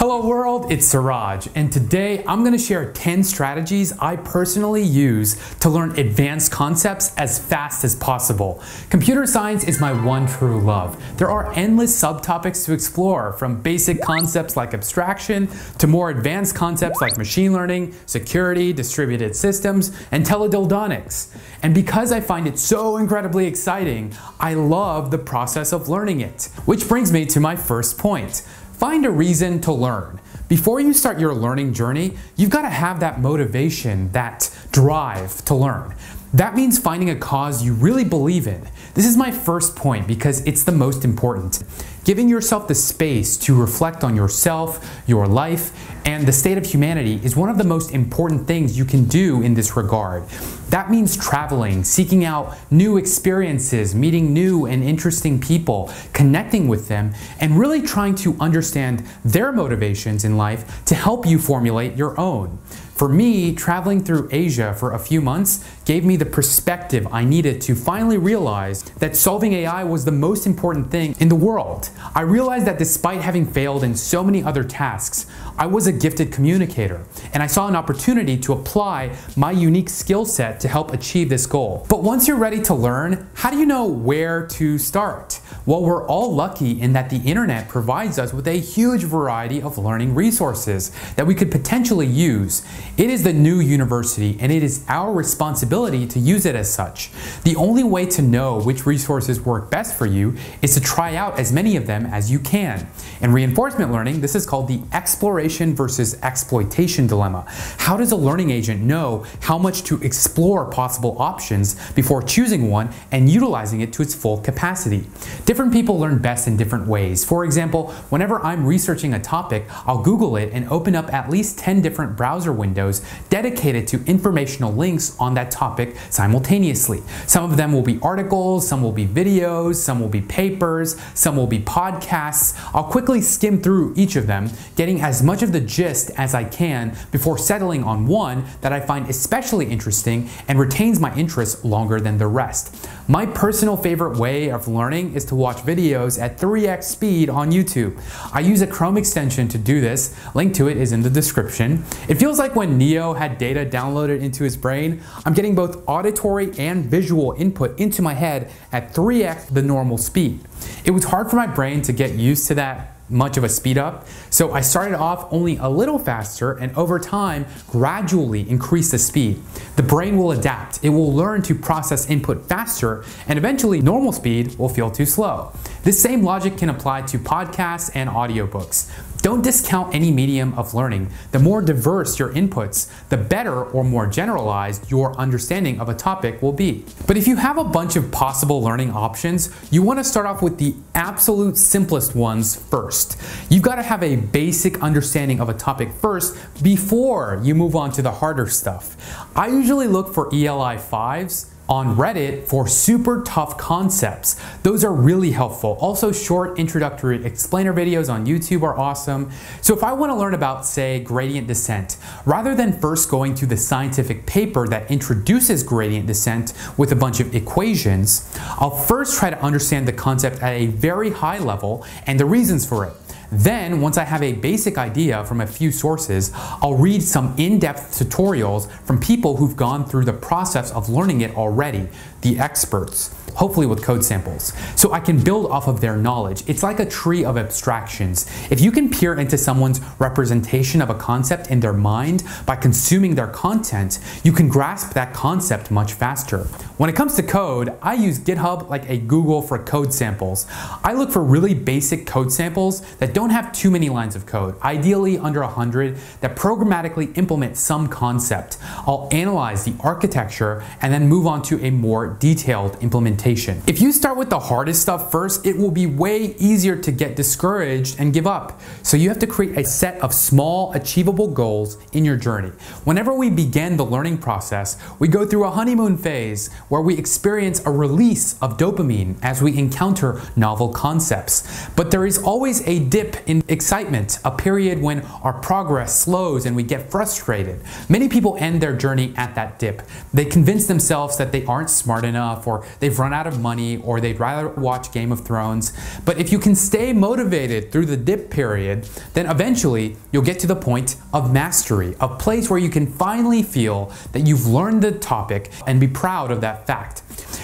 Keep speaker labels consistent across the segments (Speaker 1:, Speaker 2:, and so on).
Speaker 1: Hello world, it's Siraj, and today I'm going to share 10 strategies I personally use to learn advanced concepts as fast as possible. Computer science is my one true love. There are endless subtopics to explore, from basic concepts like abstraction to more advanced concepts like machine learning, security, distributed systems, and teledildonics. And because I find it so incredibly exciting, I love the process of learning it. Which brings me to my first point. Find a reason to learn. Before you start your learning journey, you've got to have that motivation, that drive to learn. That means finding a cause you really believe in. This is my first point because it's the most important. Giving yourself the space to reflect on yourself, your life, and the state of humanity is one of the most important things you can do in this regard. That means traveling, seeking out new experiences, meeting new and interesting people, connecting with them, and really trying to understand their motivations in life to help you formulate your own. For me, traveling through Asia for a few months gave me the perspective I needed to finally realize that solving AI was the most important thing in the world. I realized that despite having failed in so many other tasks, I was a gifted communicator, and I saw an opportunity to apply my unique skill set to help achieve this goal. But once you're ready to learn, how do you know where to start? Well, we're all lucky in that the internet provides us with a huge variety of learning resources that we could potentially use. It is the new university and it is our responsibility to use it as such. The only way to know which resources work best for you is to try out as many of them as you can. In reinforcement learning, this is called the exploration versus exploitation dilemma. How does a learning agent know how much to explore possible options before choosing one and utilizing it to its full capacity? Different people learn best in different ways. For example, whenever I'm researching a topic, I'll Google it and open up at least 10 different browser windows dedicated to informational links on that topic simultaneously. Some of them will be articles, some will be videos, some will be papers, some will be podcasts. I'll quickly skim through each of them, getting as much of the gist as I can before settling on one that I find especially interesting and retains my interest longer than the rest. My personal favorite way of learning is to watch videos at 3x speed on YouTube. I use a Chrome extension to do this. Link to it is in the description. It feels like when Neo had data downloaded into his brain, I'm getting both auditory and visual input into my head at 3x the normal speed. It was hard for my brain to get used to that much of a speed up. So I started off only a little faster and over time gradually increase the speed. The brain will adapt. It will learn to process input faster and eventually normal speed will feel too slow. This same logic can apply to podcasts and audiobooks. Don't discount any medium of learning. The more diverse your inputs, the better or more generalized your understanding of a topic will be. But if you have a bunch of possible learning options, you want to start off with the absolute simplest ones first. You've got to have a basic understanding of a topic first before you move on to the harder stuff. I usually look for ELI 5s on Reddit for super tough concepts. Those are really helpful. Also short introductory explainer videos on YouTube are awesome. So if I want to learn about say gradient descent, rather than first going to the scientific paper that introduces gradient descent with a bunch of equations, I'll first try to understand the concept at a very high level and the reasons for it. Then, once I have a basic idea from a few sources, I'll read some in-depth tutorials from people who've gone through the process of learning it already, the experts hopefully with code samples. So I can build off of their knowledge. It's like a tree of abstractions. If you can peer into someone's representation of a concept in their mind by consuming their content, you can grasp that concept much faster. When it comes to code, I use GitHub like a Google for code samples. I look for really basic code samples that don't have too many lines of code, ideally under 100, that programmatically implement some concept. I'll analyze the architecture and then move on to a more detailed implementation implementation. If you start with the hardest stuff first, it will be way easier to get discouraged and give up. So you have to create a set of small, achievable goals in your journey. Whenever we begin the learning process, we go through a honeymoon phase where we experience a release of dopamine as we encounter novel concepts. But there is always a dip in excitement, a period when our progress slows and we get frustrated. Many people end their journey at that dip. They convince themselves that they aren't smart enough or they've run run out of money or they'd rather watch Game of Thrones. But if you can stay motivated through the dip period, then eventually you'll get to the point of mastery, a place where you can finally feel that you've learned the topic and be proud of that fact.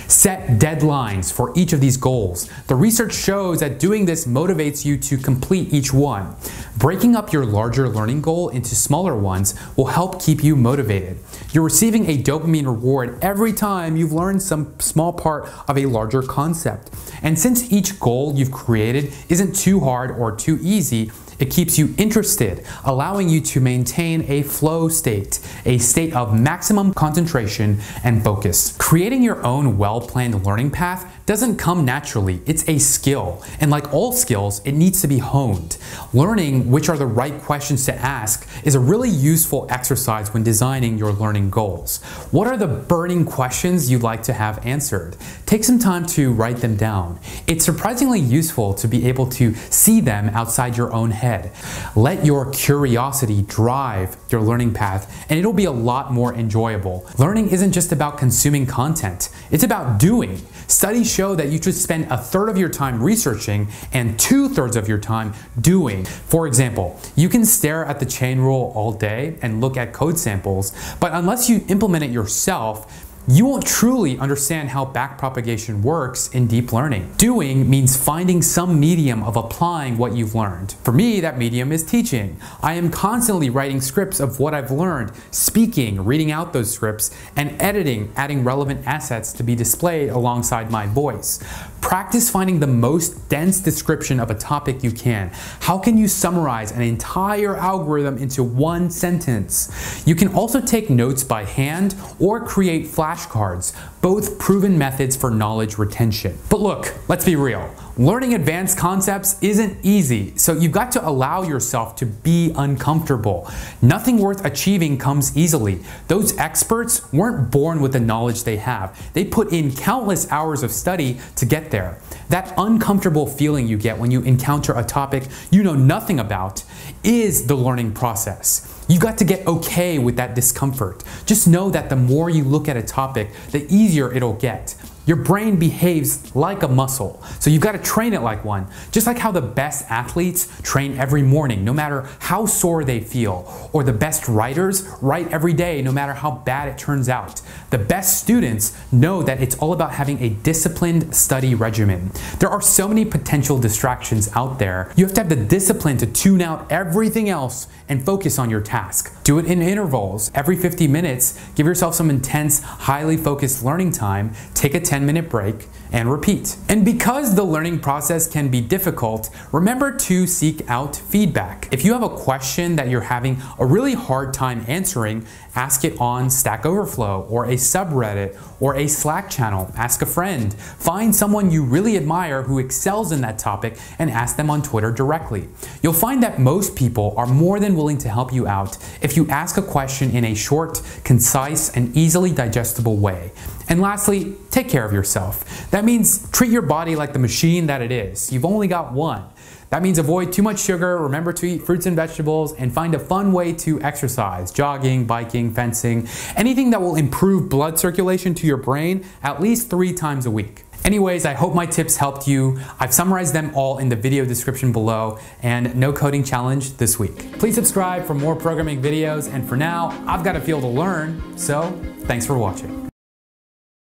Speaker 1: Set deadlines for each of these goals. The research shows that doing this motivates you to complete each one. Breaking up your larger learning goal into smaller ones will help keep you motivated. You're receiving a dopamine reward every time you've learned some small part of a larger concept. And since each goal you've created isn't too hard or too easy, it keeps you interested, allowing you to maintain a flow state, a state of maximum concentration and focus. Creating your own well-planned learning path doesn't come naturally, it's a skill. And like all skills, it needs to be honed. Learning which are the right questions to ask is a really useful exercise when designing your learning goals. What are the burning questions you'd like to have answered? Take some time to write them down. It's surprisingly useful to be able to see them outside your own head. Let your curiosity drive your learning path and it'll be a lot more enjoyable. Learning isn't just about consuming content, it's about doing. Studies show that you should spend a third of your time researching and two thirds of your time doing. For example, you can stare at the chain rule all day and look at code samples, but unless you implement it yourself, you won't truly understand how backpropagation works in deep learning. Doing means finding some medium of applying what you've learned. For me, that medium is teaching. I am constantly writing scripts of what I've learned, speaking, reading out those scripts, and editing, adding relevant assets to be displayed alongside my voice. Practice finding the most dense description of a topic you can. How can you summarize an entire algorithm into one sentence? You can also take notes by hand or create flashcards, both proven methods for knowledge retention. But look, let's be real. Learning advanced concepts isn't easy, so you've got to allow yourself to be uncomfortable. Nothing worth achieving comes easily. Those experts weren't born with the knowledge they have. They put in countless hours of study to get there. That uncomfortable feeling you get when you encounter a topic you know nothing about is the learning process. You've got to get okay with that discomfort. Just know that the more you look at a topic, the easier it'll get. Your brain behaves like a muscle, so you've got to train it like one. Just like how the best athletes train every morning, no matter how sore they feel, or the best writers write every day, no matter how bad it turns out. The best students know that it's all about having a disciplined study regimen. There are so many potential distractions out there. You have to have the discipline to tune out everything else and focus on your task. Do it in intervals. Every 50 minutes, give yourself some intense, highly focused learning time, take a 10 10 minute break, and repeat. And because the learning process can be difficult, remember to seek out feedback. If you have a question that you're having a really hard time answering, ask it on Stack Overflow or a subreddit or a Slack channel. Ask a friend. Find someone you really admire who excels in that topic and ask them on Twitter directly. You'll find that most people are more than willing to help you out if you ask a question in a short, concise, and easily digestible way. And lastly, take care of yourself. That means treat your body like the machine that it is. You've only got one. That means avoid too much sugar, remember to eat fruits and vegetables, and find a fun way to exercise, jogging, biking, fencing, anything that will improve blood circulation to your brain at least three times a week. Anyways, I hope my tips helped you. I've summarized them all in the video description below and no coding challenge this week. Please subscribe for more programming videos and for now, I've got a field to learn, so thanks for watching.